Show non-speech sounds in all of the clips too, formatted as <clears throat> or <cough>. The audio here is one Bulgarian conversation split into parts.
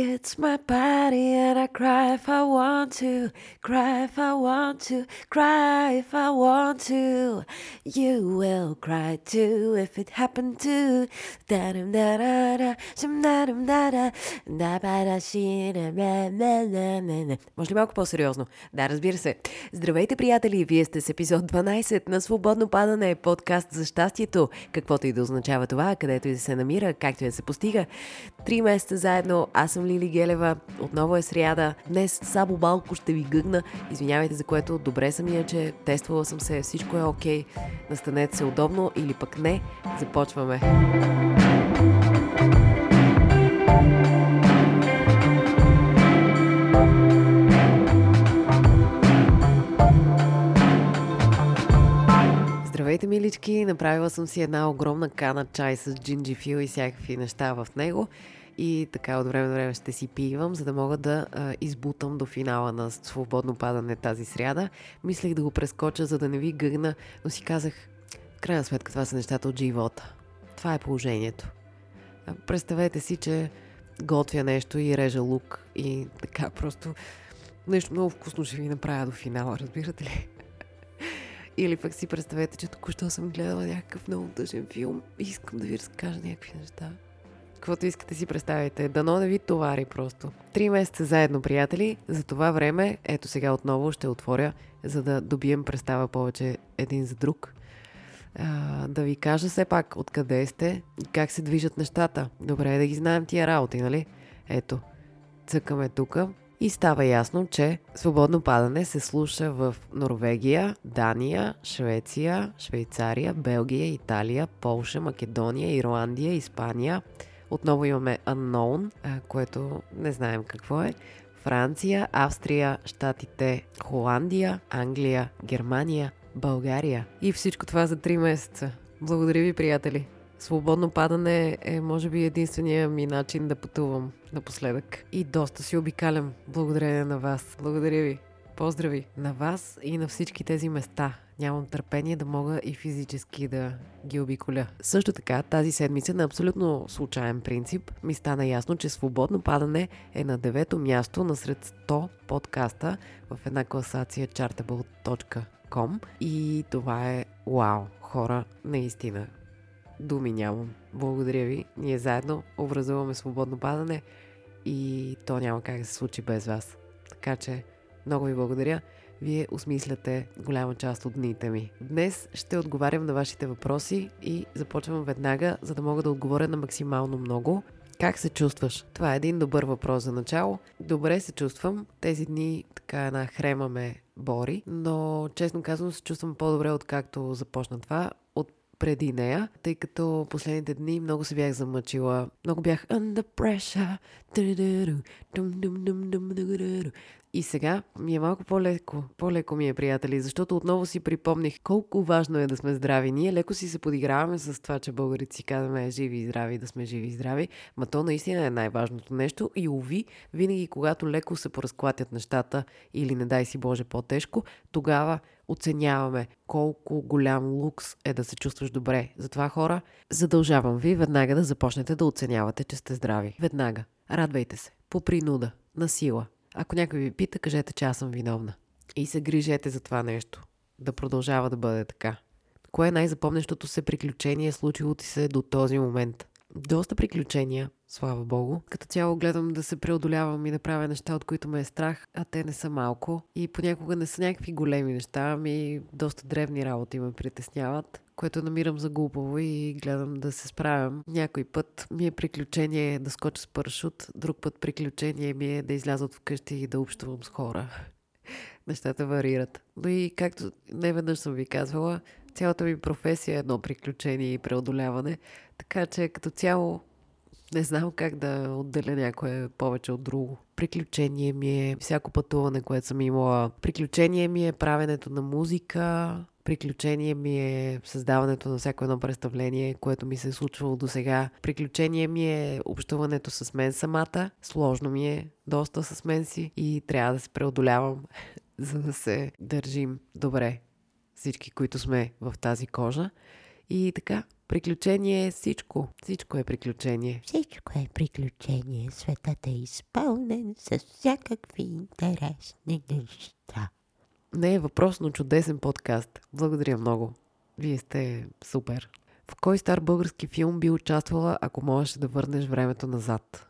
It's my body and I cry if I want to, cry if I want to, cry if I want to. You will cry too if it happened to. da dum da da da, shum da dum da da, ба да ши да ме ме ме ме ме. Може ли малко по-сериозно? Да, разбира се. Здравейте, приятели! Вие сте с епизод 12 на Свободно падане, подкаст за щастието. Каквото и да означава това, където и да се намира, както и да се постига. Три месеца заедно, аз съм Лили Гелева. Отново е сряда. Днес само малко ще ви гъгна. Извинявайте за което. Добре съм иначе. Тествала съм се. Всичко е окей. Настанете се удобно или пък не. Започваме. Здравейте, милички! Направила съм си една огромна кана чай с джинджифил и всякакви неща в него. И така от време на време ще си пивам, за да мога да а, избутам до финала на свободно падане тази сряда. Мислех да го прескоча, за да не ви гъгна, но си казах, в крайна сметка това са нещата от живота. Това е положението. Представете си, че готвя нещо и режа лук и така просто нещо много вкусно ще ви направя до финала, разбирате ли? <laughs> Или пък си представете, че току-що съм гледала някакъв много тъжен филм и искам да ви разкажа някакви неща. Каквото искате си представите. Дано да ви товари просто. Три месеца заедно, приятели. За това време, ето сега отново ще отворя, за да добием представа повече един за друг. А, да ви кажа все пак откъде сте и как се движат нещата. Добре е да ги знаем тия работи, нали? Ето, цъкаме тука и става ясно, че свободно падане се слуша в Норвегия, Дания, Швеция, Швейцария, Белгия, Италия, Полша, Македония, Ирландия, Испания. Отново имаме Unknown, което не знаем какво е. Франция, Австрия, Штатите, Холандия, Англия, Германия, България. И всичко това за 3 месеца. Благодаря ви, приятели! Свободно падане е, може би, единствения ми начин да пътувам напоследък. И доста си обикалям. Благодаря на вас. Благодаря ви. Поздрави на вас и на всички тези места. Нямам търпение да мога и физически да ги обиколя. Също така, тази седмица на абсолютно случайен принцип ми стана ясно, че свободно падане е на девето място насред 100 подкаста в една класация chartable.com и това е вау, хора, наистина думи нямам. Благодаря ви. Ние заедно образуваме свободно падане и то няма как да се случи без вас. Така че много ви благодаря. Вие осмисляте голяма част от дните ми. Днес ще отговарям на вашите въпроси и започвам веднага, за да мога да отговоря на максимално много. Как се чувстваш? Това е един добър въпрос за начало. Добре се чувствам. Тези дни така една хрема ме бори, но честно казвам се чувствам по-добре откакто започна това преди нея, тъй като последните дни много се бях замъчила. Много бях under pressure. И сега ми е малко по-леко. По-леко ми е, приятели, защото отново си припомних колко важно е да сме здрави. Ние леко си се подиграваме с това, че българите си казваме живи и здрави, да сме живи и здрави. Ма то наистина е най-важното нещо. И уви, винаги когато леко се поразклатят нещата или не дай си Боже по-тежко, тогава оценяваме колко голям лукс е да се чувстваш добре. Затова хора, задължавам ви веднага да започнете да оценявате, че сте здрави. Веднага. Радвайте се. По принуда. На сила. Ако някой ви пита, кажете, че аз съм виновна. И се грижете за това нещо. Да продължава да бъде така. Кое е най-запомнещото се приключение случило ти се до този момент? Доста приключения, слава богу. Като цяло гледам да се преодолявам и да правя неща, от които ме е страх, а те не са малко. И понякога не са някакви големи неща, ами доста древни работи ме притесняват което намирам за глупаво и гледам да се справям. Някой път ми е приключение да скоча с парашут, друг път приключение ми е да изляза от вкъщи и да общувам с хора. <laughs> Нещата варират. Но и както не веднъж съм ви казвала, цялата ми професия е едно приключение и преодоляване, така че като цяло не знам как да отделя някое повече от друго. Приключение ми е всяко пътуване, което съм имала. Приключение ми е правенето на музика, Приключение ми е създаването на всяко едно представление, което ми се е случвало до сега. Приключение ми е общуването с мен самата. Сложно ми е доста с мен си и трябва да се преодолявам, <laughs> за да се държим добре всички, които сме в тази кожа. И така, приключение е всичко. Всичко е приключение. Всичко е приключение. Светът е изпълнен с всякакви интересни неща. Не е въпрос, но чудесен подкаст. Благодаря много. Вие сте супер. В кой стар български филм би участвала, ако можеш да върнеш времето назад?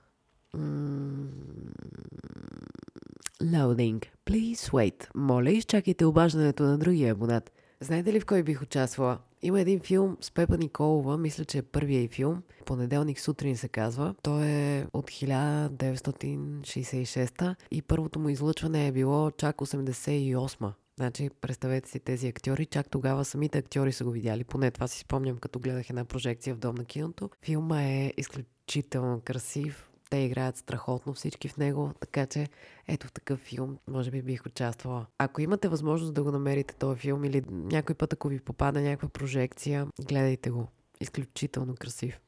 Loading. Please wait. Моля, изчакайте обаждането на другия абонат. Знаете ли в кой бих участвала? Има един филм с Пепа Николова, мисля, че е първия филм. Понеделник сутрин се казва. Той е от 1966 и първото му излъчване е било чак 88 Значи, представете си тези актьори, чак тогава самите актьори са го видяли, поне това си спомням, като гледах една прожекция в Дом на киното. Филма е изключително красив, те играят страхотно всички в него, така че ето в такъв филм може би бих участвала. Ако имате възможност да го намерите този филм или някой път, ако ви попада някаква прожекция, гледайте го. Изключително красив.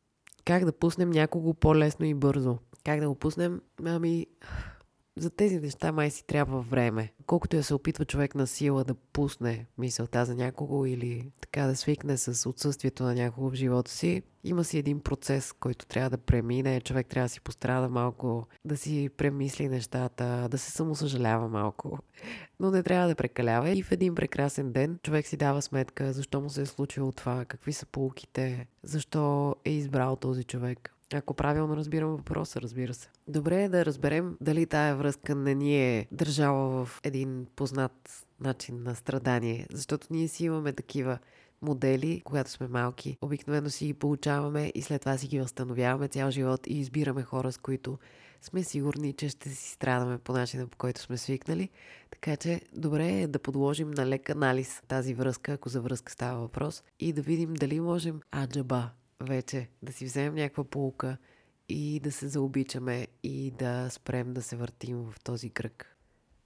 Как да пуснем някого по-лесно и бързо? Как да го пуснем? Ами, за тези неща май си трябва време. Колкото я се опитва човек на сила да пусне мисълта за някого или така да свикне с отсъствието на някого в живота си, има си един процес, който трябва да премине. Човек трябва да си пострада малко, да си премисли нещата, да се самосъжалява малко. Но не трябва да прекалява. И в един прекрасен ден човек си дава сметка защо му се е случило това, какви са полуките, защо е избрал този човек. Ако правилно разбирам въпроса, разбира се. Добре е да разберем дали тая връзка не ни е държала в един познат начин на страдание, защото ние си имаме такива модели, когато сме малки. Обикновено си ги получаваме и след това си ги възстановяваме цял живот и избираме хора, с които сме сигурни, че ще си страдаме по начина, по който сме свикнали. Така че добре е да подложим на лек анализ тази връзка, ако за връзка става въпрос, и да видим дали можем аджаба вече да си вземем някаква полука и да се заобичаме и да спрем да се въртим в този кръг.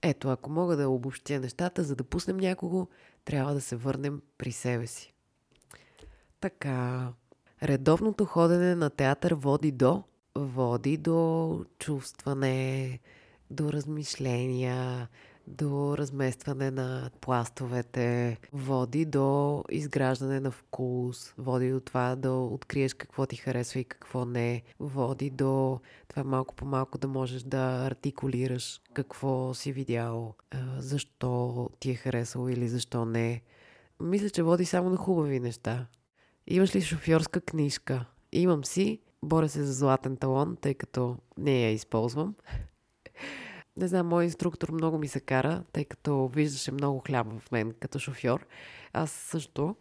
Ето, ако мога да обобщя нещата, за да пуснем някого, трябва да се върнем при себе си. Така, редовното ходене на театър води до води до чувстване, до размишления, до разместване на пластовете, води до изграждане на вкус, води до това да откриеш какво ти харесва и какво не, води до това малко по малко да можеш да артикулираш какво си видял, защо ти е харесало или защо не. Мисля, че води само на хубави неща. Имаш ли шофьорска книжка? Имам си. Боря се за златен талон, тъй като не я използвам не знам, мой инструктор много ми се кара, тъй като виждаше много хляб в мен като шофьор. Аз също.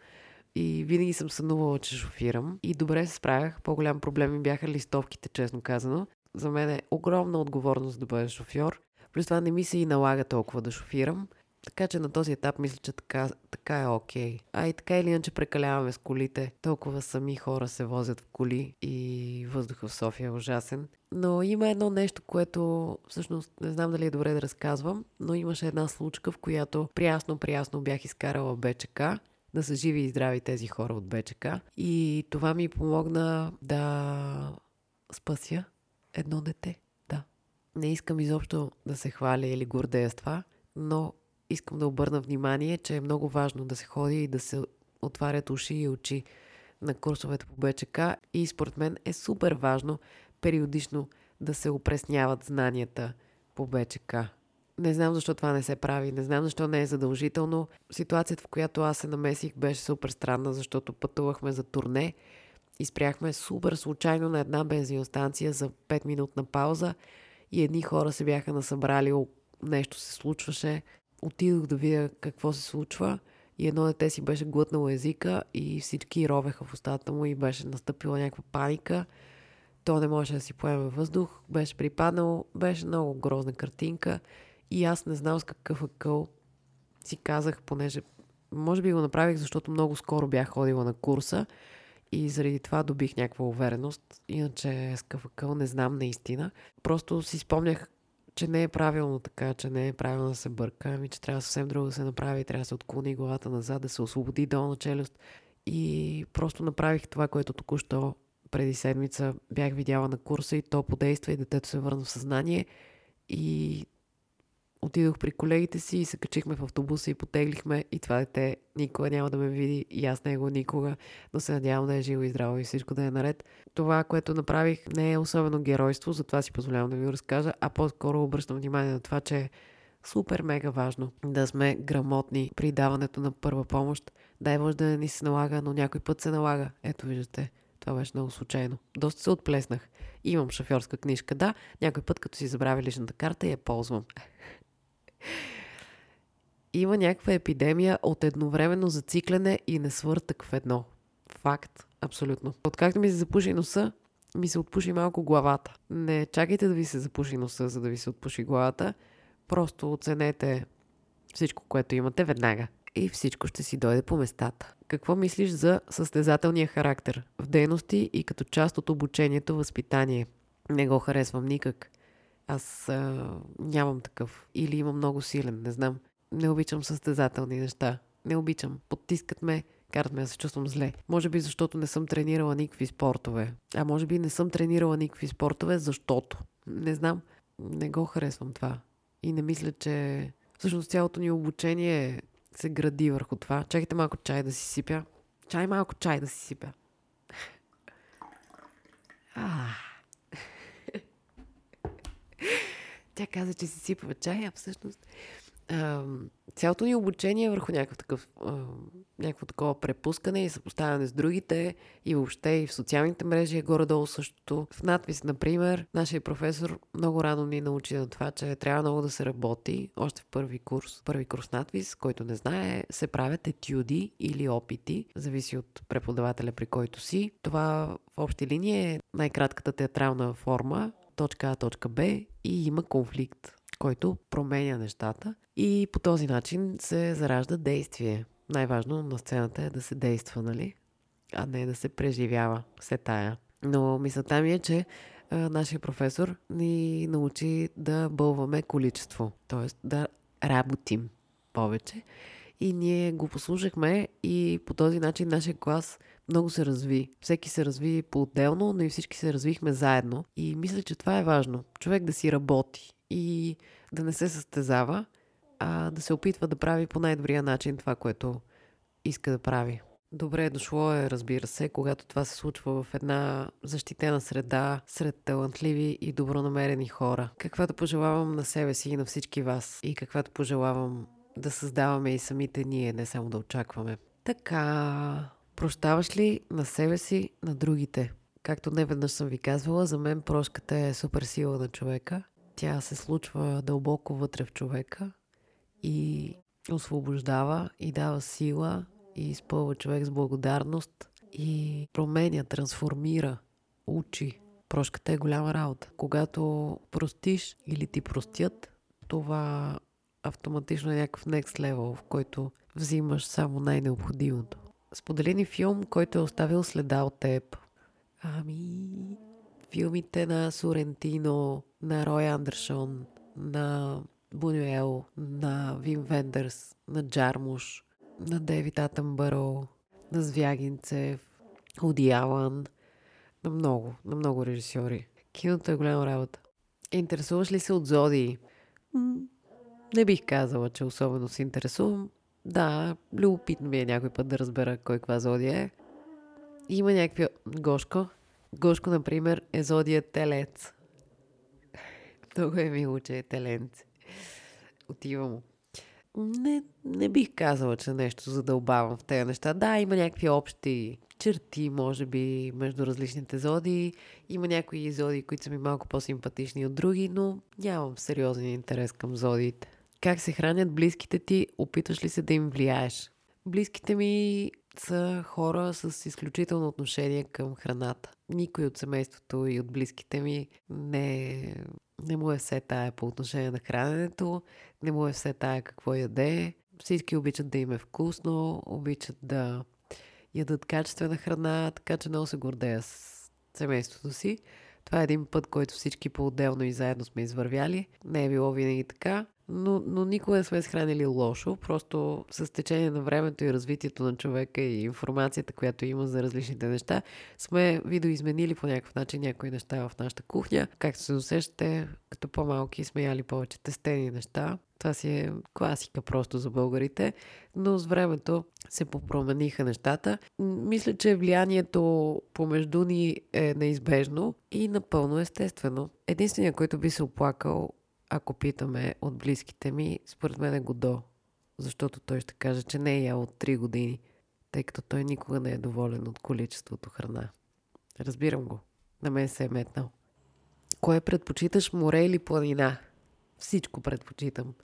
И винаги съм сънувала, че шофирам. И добре се справях. По-голям проблем ми бяха листовките, честно казано. За мен е огромна отговорност да бъда шофьор. Плюс това не ми се и налага толкова да шофирам. Така че на този етап мисля, че така, така е окей. Okay. А и така или иначе прекаляваме с колите. Толкова сами хора се возят в коли и въздуха в София е ужасен. Но има едно нещо, което всъщност не знам дали е добре да разказвам, но имаше една случка, в която приясно, приясно бях изкарала БЧК да са живи и здрави тези хора от БЧК. И това ми помогна да спася едно дете. Да. Не искам изобщо да се хваля или гордея с това, но искам да обърна внимание, че е много важно да се ходи и да се отварят уши и очи на курсовете по БЧК и според мен е супер важно периодично да се опресняват знанията по БЧК. Не знам защо това не се прави, не знам защо не е задължително. Ситуацията, в която аз се намесих, беше супер странна, защото пътувахме за турне и спряхме супер случайно на една бензиностанция за 5 минутна пауза и едни хора се бяха насъбрали, нещо се случваше отидох да видя какво се случва и едно дете си беше глътнало езика и всички ровеха в устата му и беше настъпила някаква паника. То не можеше да си поеме въздух, беше припаднал, беше много грозна картинка и аз не знал с какъв акъл си казах, понеже може би го направих, защото много скоро бях ходила на курса и заради това добих някаква увереност. Иначе с какъв акъл не знам наистина. Просто си спомнях че не е правилно така, че не е правилно да се бърка, ами че трябва съвсем друго да се направи, трябва да се отклони главата назад, да се освободи долна челюст. И просто направих това, което току-що преди седмица бях видяла на курса и то подейства и детето се върна в съзнание. И отидох при колегите си и се качихме в автобуса и потеглихме и това дете никога няма да ме види и аз него никога, но се надявам да е живо и здраво и всичко да е наред. Това, което направих, не е особено геройство, затова си позволявам да ви го разкажа, а по-скоро обръщам внимание на това, че е супер мега важно да сме грамотни при даването на първа помощ. Дай може да не ни се налага, но някой път се налага. Ето виждате, това беше много случайно. Доста се отплеснах. Имам шофьорска книжка, да. Някой път, като си забравя личната карта, я ползвам. Има някаква епидемия от едновременно зациклене и несвъртък в едно. Факт. Абсолютно. Откакто ми се запуши носа, ми се отпуши малко главата. Не чакайте да ви се запуши носа, за да ви се отпуши главата. Просто оценете всичко, което имате веднага. И всичко ще си дойде по местата. Какво мислиш за състезателния характер в дейности и като част от обучението възпитание? Не го харесвам никак. Аз а, нямам такъв. Или имам много силен, не знам. Не обичам състезателни неща. Не обичам. Подтискат ме, карат ме да се чувствам зле. Може би защото не съм тренирала никакви спортове. А може би не съм тренирала никакви спортове, защото. Не знам. Не го харесвам това. И не мисля, че всъщност цялото ни обучение се гради върху това. Чакайте малко чай да си сипя. Чай малко чай да си сипя. <laughs> А. Тя каза, че си сипва чай, а всъщност а, цялото ни обучение е върху някакъв такъв, а, някакво такова препускане и съпоставяне с другите и въобще и в социалните мрежи е горе-долу същото. В надпис, например, нашия професор много рано ни научи на това, че трябва много да се работи, още в първи курс. Първи курс надпис, който не знае, се правят етюди или опити, зависи от преподавателя при който си. Това в общи линии е най-кратката театрална форма, точка А, точка Б и има конфликт който променя нещата и по този начин се заражда действие. Най-важно на сцената е да се действа, нали? А не да се преживява се тая. Но мисълта ми е, че а, нашия професор ни научи да бълваме количество, т.е. да работим повече. И ние го послушахме и по този начин нашия клас много се разви. Всеки се разви по-отделно, но и всички се развихме заедно. И мисля, че това е важно. Човек да си работи и да не се състезава, а да се опитва да прави по най-добрия начин това, което иска да прави. Добре е дошло е, разбира се, когато това се случва в една защитена среда, сред талантливи и добронамерени хора. Каквато пожелавам на себе си и на всички вас. И каквато пожелавам да създаваме и самите ние, не само да очакваме. Така, прощаваш ли на себе си, на другите? Както не веднъж съм ви казвала, за мен прошката е супер сила на човека – тя се случва дълбоко вътре в човека и освобождава и дава сила и изпълва човек с благодарност и променя, трансформира, учи. Прошката е голяма работа. Когато простиш или ти простят, това автоматично е някакъв next level, в който взимаш само най-необходимото. Сподели ни филм, който е оставил следа от теб. Ами, филмите на Сорентино, на Рой Андерсон, на Бунюел, на Вим Вендърс, на Джармуш, на Девид Атъмбъро, на Звягинцев, Уди на много, на много режисьори. Киното е голяма работа. Интересуваш ли се от Зодии? Не бих казала, че особено се интересувам. Да, любопитно ми е някой път да разбера кой каква зодия е. Има някакви... Гошко, Гошко, например, е зодия телец. Много е мило, че е теленце. Отива. Не, не бих казала, че нещо задълбавам в тези неща. Да, има някакви общи черти, може би, между различните зоди. Има някои зоди, които са ми малко по-симпатични от други, но нямам сериозен интерес към зодиите. Как се хранят близките ти? Опитваш ли се да им влияеш? Близките ми са хора с изключително отношение към храната. Никой от семейството и от близките ми не, не му е все тая по отношение на храненето, не му е все тая какво яде. Всички обичат да им е вкусно, обичат да ядат качествена храна, така че много се гордея с семейството си. Това е един път, който всички по-отделно и заедно сме извървяли. Не е било винаги така. Но, но никога не сме схранили лошо. Просто с течение на времето и развитието на човека и информацията, която има за различните неща, сме видоизменили по някакъв начин някои неща в нашата кухня. Както се усещате, като по-малки сме яли повече тестени неща. Това си е класика просто за българите, но с времето се попромениха нещата. Мисля, че влиянието помежду ни е неизбежно и напълно естествено. Единственият, който би се оплакал ако питаме от близките ми, според мен е Годо. Защото той ще каже, че не е ял от 3 години, тъй като той никога не е доволен от количеството храна. Разбирам го. На мен се е метнал. Кое предпочиташ, море или планина? Всичко предпочитам.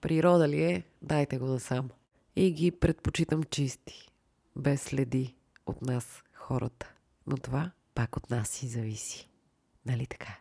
Природа ли е? Дайте го насам. И ги предпочитам чисти, без следи от нас, хората. Но това пак от нас си зависи. Нали така?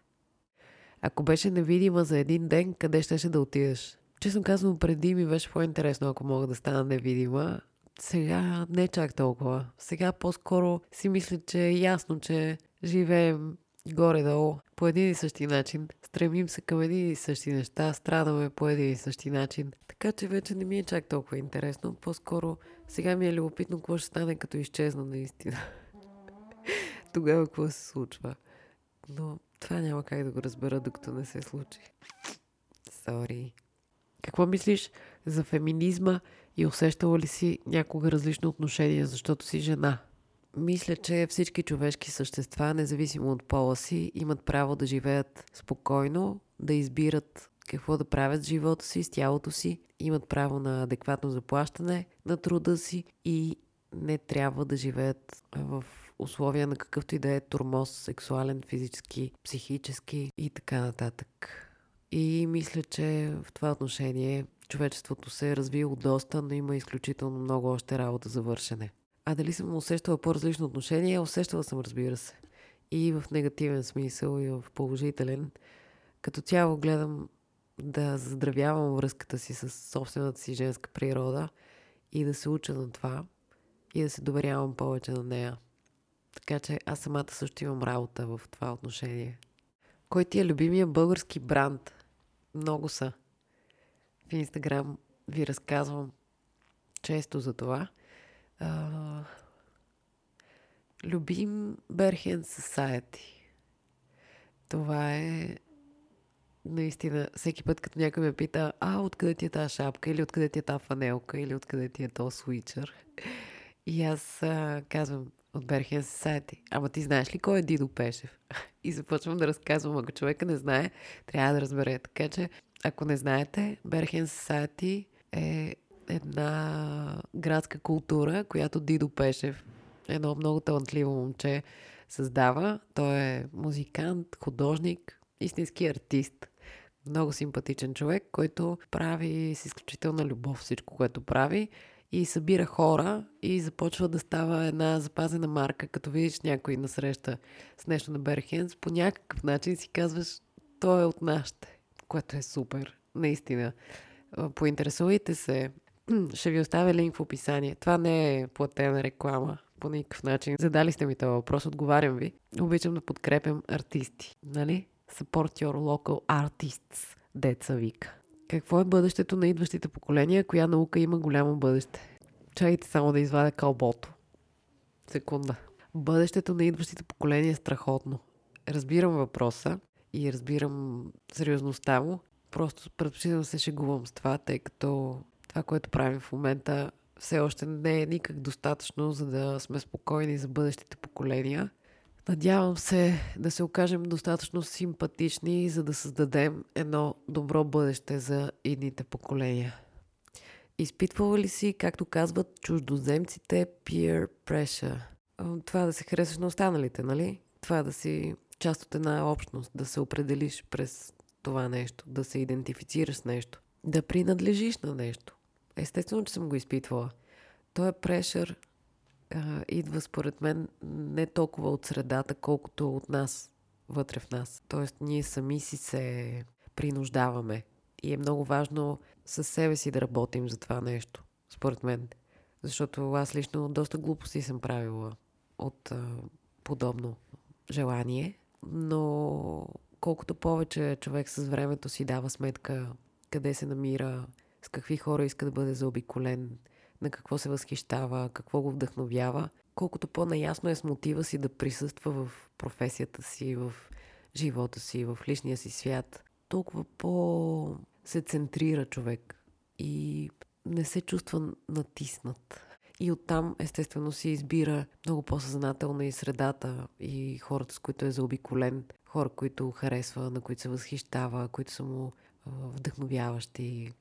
Ако беше невидима за един ден, къде щеше да отидеш? Честно казвам, преди ми беше по-интересно, ако мога да стана невидима. Сега не чак толкова. Сега по-скоро си мисля, че е ясно, че живеем горе-долу по един и същи начин. Стремим се към един и същи неща, страдаме по един и същи начин. Така че вече не ми е чак толкова интересно. По-скоро сега ми е любопитно какво ще стане, като изчезна наистина. <laughs> Тогава какво се случва. Но това няма как да го разбера, докато не се случи. Сори. Какво мислиш за феминизма и усещала ли си някога различно отношение, защото си жена? Мисля, че всички човешки същества, независимо от пола си, имат право да живеят спокойно, да избират какво да правят с живота си, с тялото си, имат право на адекватно заплащане на труда си и не трябва да живеят в условия на какъвто и да е турмоз, сексуален, физически, психически и така нататък. И мисля, че в това отношение човечеството се е развило доста, но има изключително много още работа за вършене. А дали съм усещала по-различно отношение? Усещала съм, разбира се. И в негативен смисъл, и в положителен. Като цяло гледам да заздравявам връзката си с собствената си женска природа и да се уча на това и да се доверявам повече на нея. Така че аз самата също имам работа в това отношение. Кой ти е любимия български бранд? Много са. В Инстаграм ви разказвам често за това. А, любим Берхен Society. Това е наистина, всеки път, като някой ме пита, а, откъде ти е тази шапка, или откъде ти е тази фанелка, или откъде ти е този свичър. И аз а, казвам, от Берхен Society. Ама ти знаеш ли кой е Дидо Пешев? <laughs> И започвам да разказвам. Ако човека не знае, трябва да разбере. Така че, ако не знаете, Берхен Society е една градска култура, която Дидо Пешев, едно много талантливо момче, създава. Той е музикант, художник, истински артист. Много симпатичен човек, който прави с изключителна любов всичко, което прави и събира хора и започва да става една запазена марка, като видиш някой на среща с нещо на Берхенс, по някакъв начин си казваш, той е от нашите, което е супер, наистина. Поинтересувайте се, <clears throat> ще ви оставя линк в описание. Това не е платена реклама по никакъв начин. Задали сте ми този въпрос, отговарям ви. Обичам да подкрепям артисти, нали? Support your local artists, деца вика. Какво е бъдещето на идващите поколения? Коя наука има голямо бъдеще? Чайте само да извадя кълбото. Секунда. Бъдещето на идващите поколения е страхотно. Разбирам въпроса и разбирам сериозността му. Просто предпочитам се шегувам с това, тъй като това, което правим в момента, все още не е никак достатъчно, за да сме спокойни за бъдещите поколения. Надявам се да се окажем достатъчно симпатични, за да създадем едно добро бъдеще за идните поколения. Изпитвала ли си, както казват чуждоземците, peer pressure? Това да се харесаш на останалите, нали? Това да си част от една общност, да се определиш през това нещо, да се идентифицираш с нещо, да принадлежиш на нещо. Естествено, че съм го изпитвала. Той е прешър идва според мен не толкова от средата, колкото от нас, вътре в нас. Тоест ние сами си се принуждаваме. И е много важно със себе си да работим за това нещо, според мен. Защото аз лично доста глупости съм правила от а, подобно желание, но колкото повече човек с времето си дава сметка къде се намира, с какви хора иска да бъде заобиколен, на какво се възхищава, какво го вдъхновява, колкото по-наясно е с мотива си да присъства в професията си, в живота си, в личния си свят, толкова по се центрира човек и не се чувства натиснат. И оттам, естествено, си избира много по-съзнателна и средата и хората, с които е заобиколен, хора, които харесва, на които се възхищава, които са му вдъхновяващи.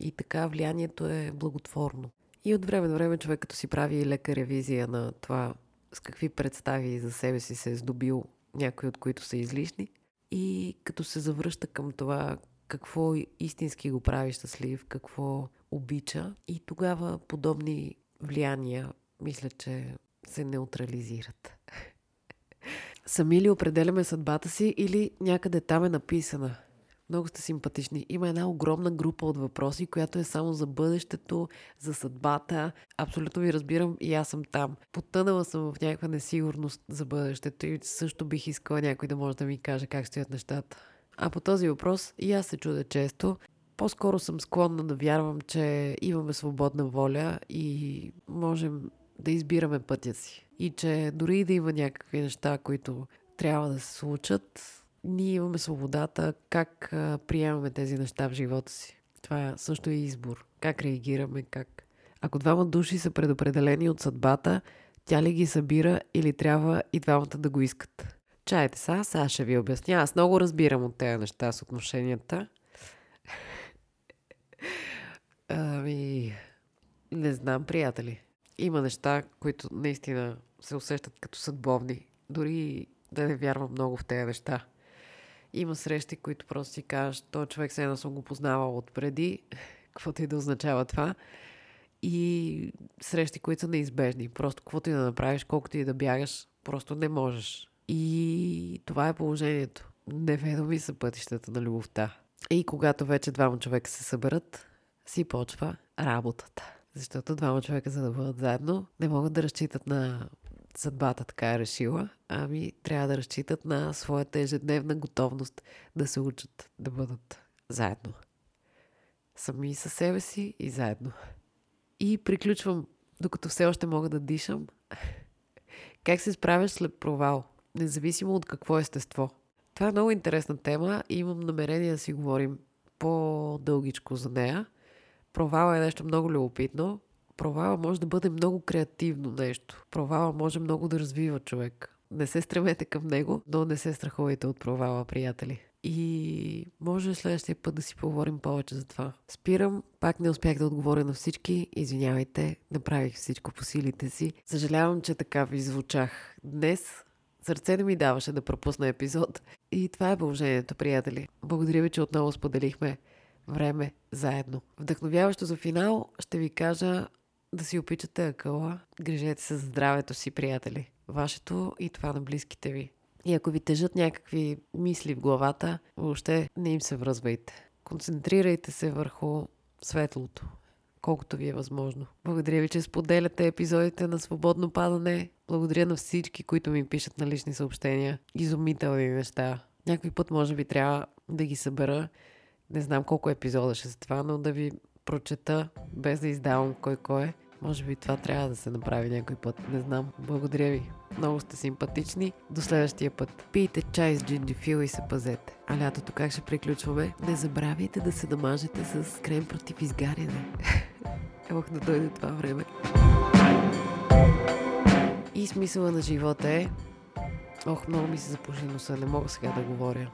И така влиянието е благотворно. И от време на време човек като си прави лека ревизия на това с какви представи за себе си се е здобил, някои от които са излишни, и като се завръща към това какво истински го прави щастлив, какво обича и тогава подобни влияния мисля, че се неутрализират. <laughs> Сами ли определяме съдбата си или някъде там е написана? Много сте симпатични. Има една огромна група от въпроси, която е само за бъдещето, за съдбата. Абсолютно ви разбирам и аз съм там. Потънала съм в някаква несигурност за бъдещето и също бих искала някой да може да ми каже как стоят нещата. А по този въпрос и аз се чудя често. По-скоро съм склонна да вярвам, че имаме свободна воля и можем да избираме пътя си. И че дори да има някакви неща, които трябва да се случат, ние имаме свободата как приемаме тези неща в живота си. Това също е избор. Как реагираме, как... Ако двама души са предопределени от съдбата, тя ли ги събира или трябва и двамата да го искат? Чайте са, сега ще ви обясня. Аз много разбирам от тези неща с отношенията. <laughs> Ами, не знам, приятели. Има неща, които наистина се усещат като съдбовни. Дори да не вярвам много в тези неща. Има срещи, които просто си кажеш, този човек се едно съм го познавал отпреди, <laughs> каквото и да означава това. И срещи, които са неизбежни. Просто каквото и да направиш, колкото и да бягаш, просто не можеш. И това е положението. Неведоми са пътищата на любовта. И когато вече двама човека се съберат, си почва работата. Защото двама човека, за да бъдат заедно, не могат да разчитат на съдбата така е решила, ами трябва да разчитат на своята ежедневна готовност да се учат да бъдат заедно. Сами със себе си и заедно. И приключвам, докато все още мога да дишам. <laughs> Как се справяш след провал, независимо от какво естество? Това е много интересна тема и имам намерение да си говорим по-дългичко за нея. Провал е нещо много любопитно, провала може да бъде много креативно нещо. Провала може много да развива човек. Не се стремете към него, но не се страхувайте от провала, приятели. И може следващия път да си поговорим повече за това. Спирам, пак не успях да отговоря на всички. Извинявайте, направих всичко по силите си. Съжалявам, че така ви звучах днес. Сърце не ми даваше да пропусна епизод. И това е положението, приятели. Благодаря ви, че отново споделихме време заедно. Вдъхновяващо за финал ще ви кажа да си опичате акъла. Грижете се за здравето си, приятели. Вашето и това на близките ви. И ако ви тежат някакви мисли в главата, въобще не им се връзвайте. Концентрирайте се върху светлото, колкото ви е възможно. Благодаря ви, че споделяте епизодите на Свободно падане. Благодаря на всички, които ми пишат на лични съобщения. Изумителни неща. Някой път може би трябва да ги събера. Не знам колко епизода ще са това, но да ви прочета, без да издавам кой кой е. Може би това трябва да се направи някой път. Не знам. Благодаря ви. Много сте симпатични. До следващия път. Пийте чай с джинджифил и се пазете. А лятото как ще приключваме? Не забравяйте да се намажете с крем против изгаряне. <laughs> Ох да дойде това време. И смисъла на живота е... Ох, много ми се запуши носа. Не мога сега да говоря.